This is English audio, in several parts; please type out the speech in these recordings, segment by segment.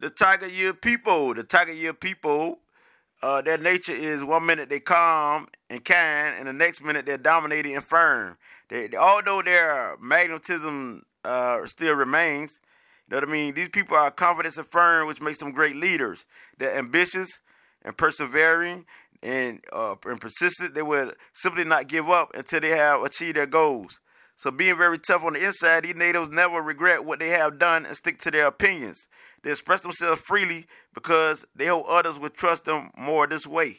the Tiger Year people. The Tiger Year people, uh, their nature is one minute they calm and kind, and the next minute they're dominating and firm. They, although their magnetism uh, still remains, you know what I mean? These people are confident and firm, which makes them great leaders. They're ambitious and persevering and, uh, and persistent. They will simply not give up until they have achieved their goals. So being very tough on the inside, these natives never regret what they have done and stick to their opinions. They express themselves freely because they hope others will trust them more this way. You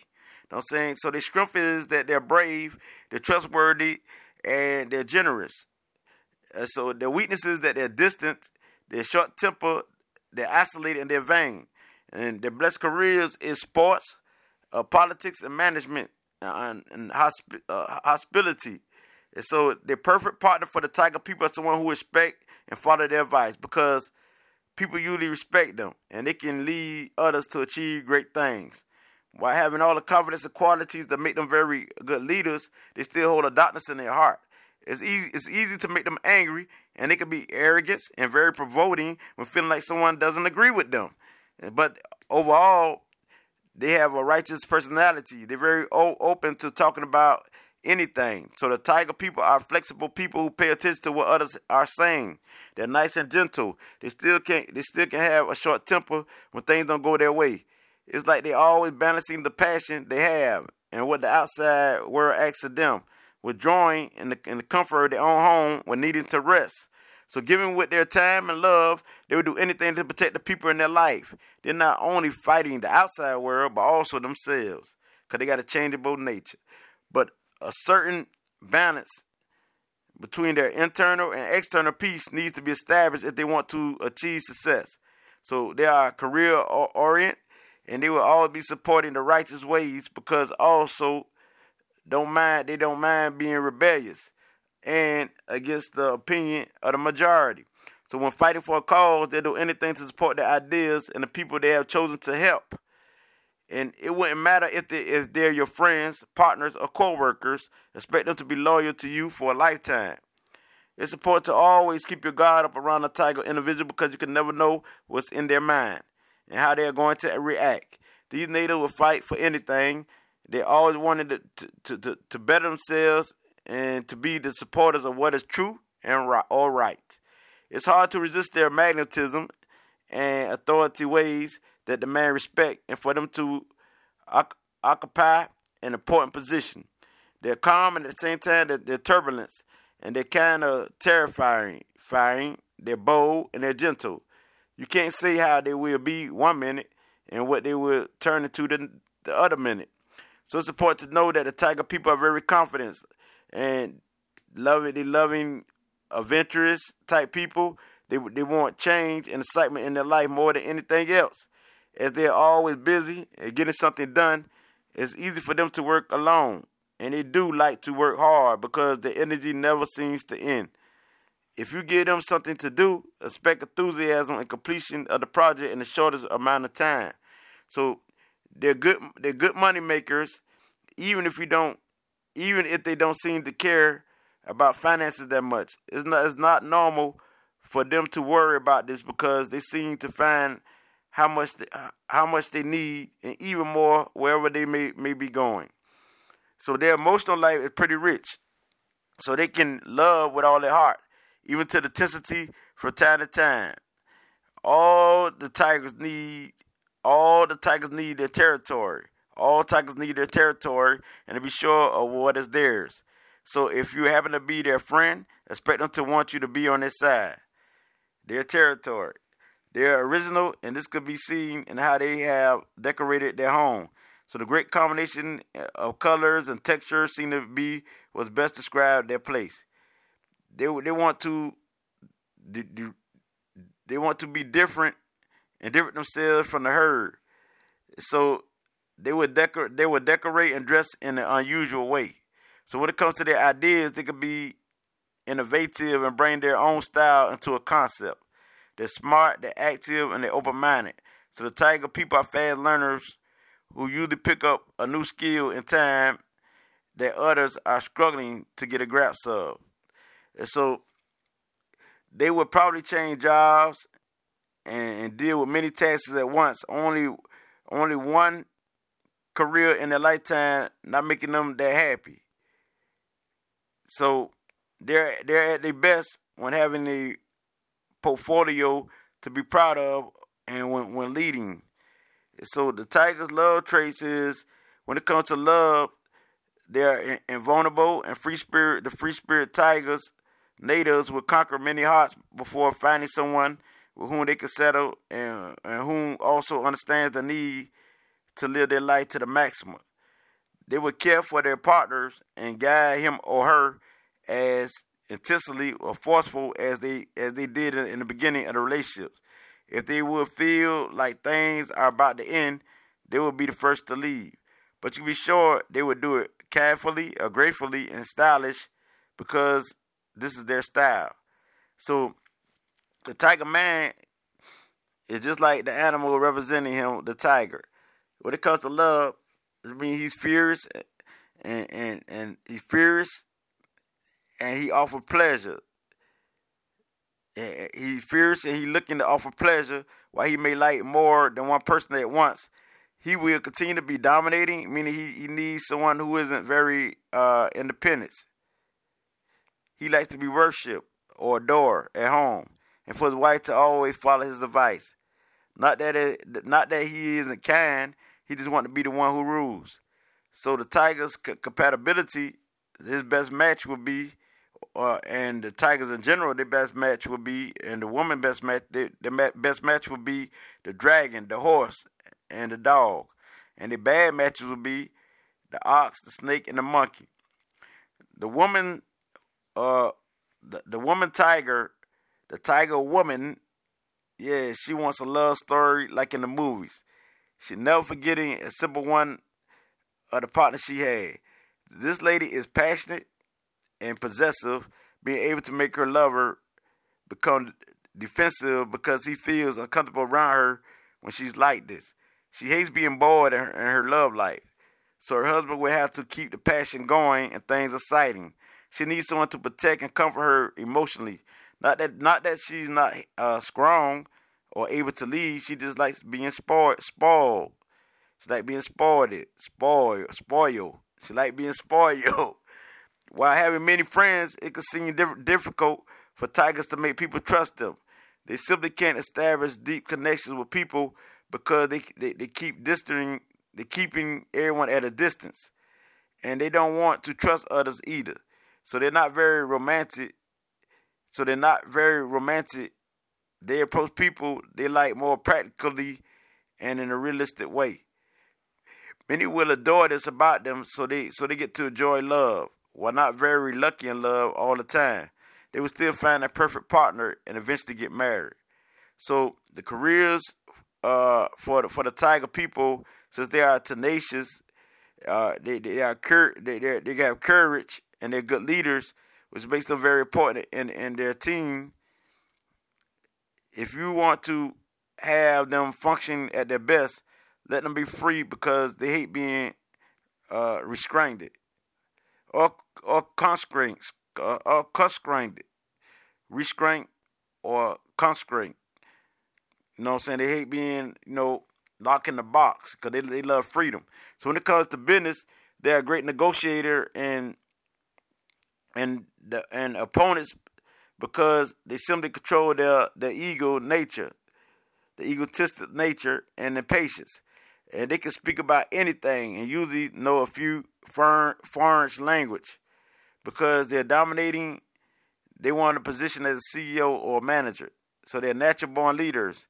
know I'm saying? So their strength is that they're brave, they're trustworthy, and they're generous. And so their weakness is that they're distant, they're short tempered, they're isolated, and they're vain. And their blessed careers is sports, uh, politics, and management, uh, and, and hosp- uh, hospitality. And so the perfect partner for the tiger people is someone who respect and follow their advice because people usually respect them and they can lead others to achieve great things. While having all the confidence and qualities that make them very good leaders, they still hold a darkness in their heart. It's easy it's easy to make them angry and they can be arrogant and very provoking when feeling like someone doesn't agree with them. But overall, they have a righteous personality. They're very open to talking about anything. So the tiger people are flexible people who pay attention to what others are saying. They're nice and gentle. They still can they still can have a short temper when things don't go their way. It's like they're always balancing the passion they have and what the outside world asks of them, withdrawing in the in the comfort of their own home when needing to rest. So giving with their time and love, they will do anything to protect the people in their life. They're not only fighting the outside world, but also themselves. Because they got a changeable nature. But a certain balance between their internal and external peace needs to be established if they want to achieve success. So they are career oriented and they will always be supporting the righteous ways because also don't mind they don't mind being rebellious and against the opinion of the majority. So when fighting for a cause, they'll do anything to support the ideas and the people they have chosen to help and it wouldn't matter if they if they're your friends, partners, or co-workers. Expect them to be loyal to you for a lifetime. It's important to always keep your guard up around a tiger individual because you can never know what's in their mind and how they're going to react. These natives will fight for anything. They always wanted to, to, to, to better themselves and to be the supporters of what is true and right, all right. It's hard to resist their magnetism and authority ways that demand respect and for them to occupy an important position. They're calm and at the same time they're, turbulence and they're kind of terrifying. Firing, they're bold and they're gentle. You can't say how they will be one minute and what they will turn into the, the other minute. So it's important to know that the Tiger people are very confident and loving, they loving, adventurous type people. They they want change and excitement in their life more than anything else as they're always busy and getting something done, it's easy for them to work alone. And they do like to work hard because the energy never seems to end. If you give them something to do, expect enthusiasm and completion of the project in the shortest amount of time. So they're good they're good money makers, even if you don't even if they don't seem to care about finances that much. It's not it's not normal for them to worry about this because they seem to find how much they, uh, how much they need, and even more wherever they may may be going. So their emotional life is pretty rich. So they can love with all their heart, even to the intensity from time to time. All the tigers need, all the tigers need their territory. All tigers need their territory and to be sure of what is theirs. So if you happen to be their friend, expect them to want you to be on their side. Their territory. They're original, and this could be seen in how they have decorated their home. So the great combination uh, of colors and textures seem to be what's best described their place. They they want to they want to be different and different themselves from the herd. So they would decorate they would decorate and dress in an unusual way. So when it comes to their ideas, they could be innovative and bring their own style into a concept. They're smart, they're active, and they're open minded. So the Tiger people are fast learners who usually pick up a new skill in time that others are struggling to get a grasp of. And so they would probably change jobs and, and deal with many tasks at once. Only only one career in their lifetime, not making them that happy. So they're they're at their best when having a portfolio to be proud of and when, when leading. So the Tigers' love traits is when it comes to love, they're invulnerable and free spirit. The free spirit Tigers natives will conquer many hearts before finding someone with whom they can settle and, and whom also understands the need to live their life to the maximum. They would care for their partners and guide him or her as intensely or forceful as they as they did in the beginning of the relationships. If they would feel like things are about to end, they would be the first to leave. But you be sure they would do it carefully or gratefully and stylish because this is their style. So the tiger man is just like the animal representing him, the tiger. When it comes to love, I mean he's fierce and and and he's fierce and he offers pleasure. He fierce and he's looking to offer pleasure while he may like more than one person at once. He will continue to be dominating, meaning he, he needs someone who isn't very uh, independent. He likes to be worshipped or adored at home, and for his wife to always follow his advice. Not that it, not that he isn't kind, he just wants to be the one who rules. So the Tigers' compatibility, his best match would be, uh, and the Tigers in general, their best match would be, and the woman best match, the, best match would be the dragon, the horse, and the dog. And the bad matches would be the ox, the snake, and the monkey. The woman uh the, the woman tiger, the tiger woman, yeah, she wants a love story like in the movies. She never forgetting a simple one of the partner she had. This lady is passionate and possessive, being able to make her lover become defensive because he feels uncomfortable around her when she's like this. She hates being bored in her, in her love life. So her husband will have to keep the passion going and things exciting. She needs someone to protect and comfort her emotionally. Not that not that she's not uh, strong or able to lead. She just likes being spoiled. Spoiled. She like being spoiled. Spoiled. Spoiled. She like being spoiled. While having many friends, it can seem difficult for tigers to make people trust them. They simply can't establish deep connections with people because they they, they keep distancing, they keeping everyone at a distance, and they don't want to trust others either. So they're not very romantic. So they're not very romantic. They approach people they like more practically and in a realistic way. Many will adore this about them, so they so they get to enjoy love. While not very lucky in love all the time, they will still find a perfect partner and eventually get married. So the careers uh, for the, for the tiger people, since they are tenacious, uh, they they are cur- they they, they have courage and they're good leaders, which makes them very important in, in their team. If you want to have them function at their best, let them be free because they hate being uh, restrained or or constrained uh, or constrained, restraint or constraint. You know what I'm saying? They hate being you know locked in the box because they they love freedom. So when it comes to business, they're a great negotiator and and the and opponents because they simply control their their ego nature, the egotistic nature and impatience. And they can speak about anything and usually know a few foreign language because they're dominating. They want a position as a CEO or manager, so they're natural born leaders.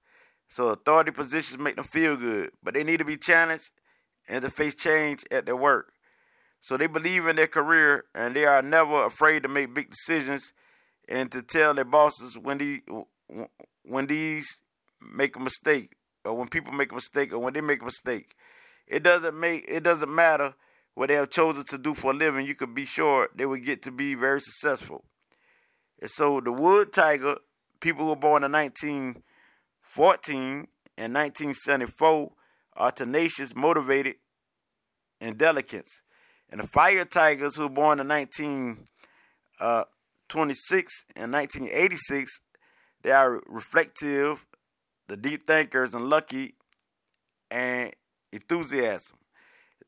So authority positions make them feel good, but they need to be challenged and to face change at their work. So they believe in their career and they are never afraid to make big decisions and to tell their bosses when they when these make a mistake or when people make a mistake or when they make a mistake. It doesn't make it doesn't matter what they have chosen to do for a living. You could be sure they would get to be very successful. And so the wood tiger, people who were born in 1914 and 1974 are tenacious, motivated, and delicate. And the Fire Tigers, who were born in 1926 uh, and 1986, they are reflective, the deep thinkers, and lucky and enthusiasm.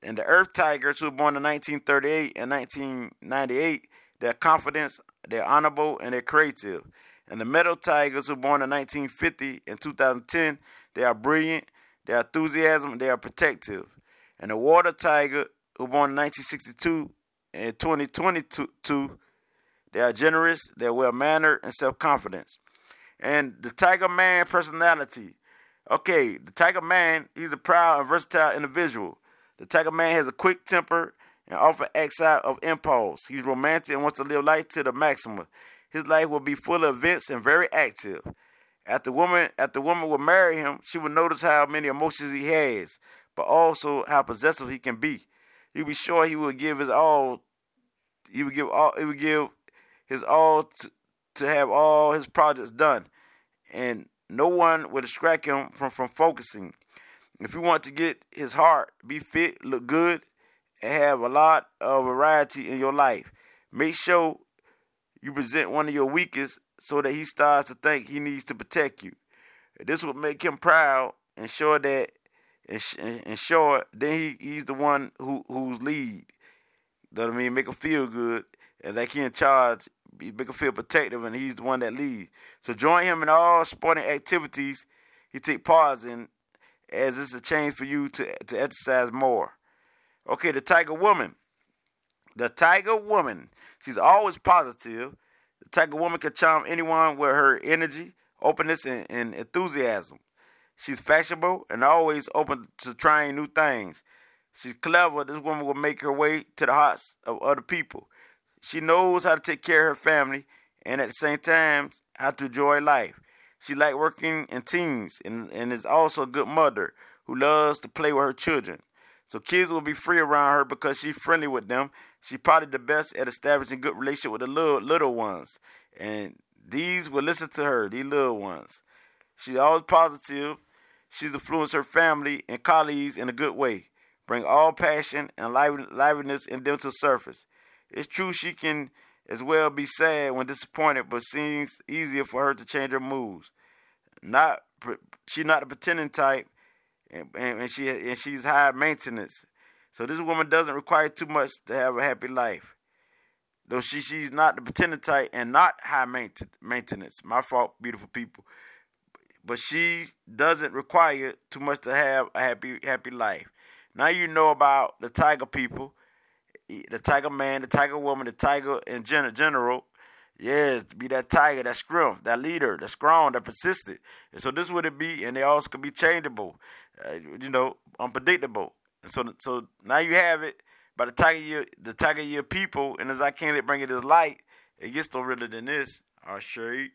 And the Earth Tigers, who were born in 1938 and 1998, they're confident, they're honorable, and they're creative. And the Metal Tigers, who were born in 1950 and 2010, they are brilliant, they are enthusiasm, they are protective. And the Water Tiger, who were born in 1962 and 2022, they are generous, they're well mannered, and self confidence. And the Tiger Man personality. Okay, the Tiger Man, he's a proud and versatile individual. The Tiger Man has a quick temper and often acts out of impulse. He's romantic and wants to live life to the maximum. His life will be full of events and very active. After woman, after woman will marry him, she will notice how many emotions he has, but also how possessive he can be. He'll be sure he will give his all. He will give all. He will give his all to, to have all his projects done, and no one will distract him from, from focusing. If you want to get his heart, be fit, look good, and have a lot of variety in your life, make sure you present one of your weakest so that he starts to think he needs to protect you. This will make him proud and show that and, sure then he, he's the one who who's lead. You know what I mean? Make him feel good and like he in charge make him feel protective, and he's the one that leads. So join him in all sporting activities he take part in, as it's a change for you to to exercise more. Okay, the Tiger Woman. The Tiger Woman. She's always positive. The Tiger Woman can charm anyone with her energy, openness, and, and enthusiasm. She's fashionable and always open to trying new things. She's clever. This woman will make her way to the hearts of other people. She knows how to take care of her family and at the same time how to enjoy life. She likes working in teams and, and is also a good mother who loves to play with her children. So kids will be free around her because she's friendly with them. She's probably the best at establishing good relationship with the little little ones. And these will listen to her, these little ones. She's always positive. She's influenced her family and colleagues in a good way. Bring all passion and liveliness in them to the surface. It's true she can as well be sad when disappointed, but seems easier for her to change her moods. Not she's not the pretending type, and, and, and she and she's high maintenance. So this woman doesn't require too much to have a happy life. Though she she's not the pretending type and not high maintenance. My fault, beautiful people. But she doesn't require too much to have a happy happy life. Now you know about the tiger people the tiger man, the tiger woman, the tiger in general. Yes, be that tiger, that scruff, that leader, that strong, that persistent. And so this would it be, and they also could be changeable, uh, you know, unpredictable. And so, so now you have it. By the tiger, year, the tiger year people, and as I can't bring it as light, it gets no realer than this. Show you.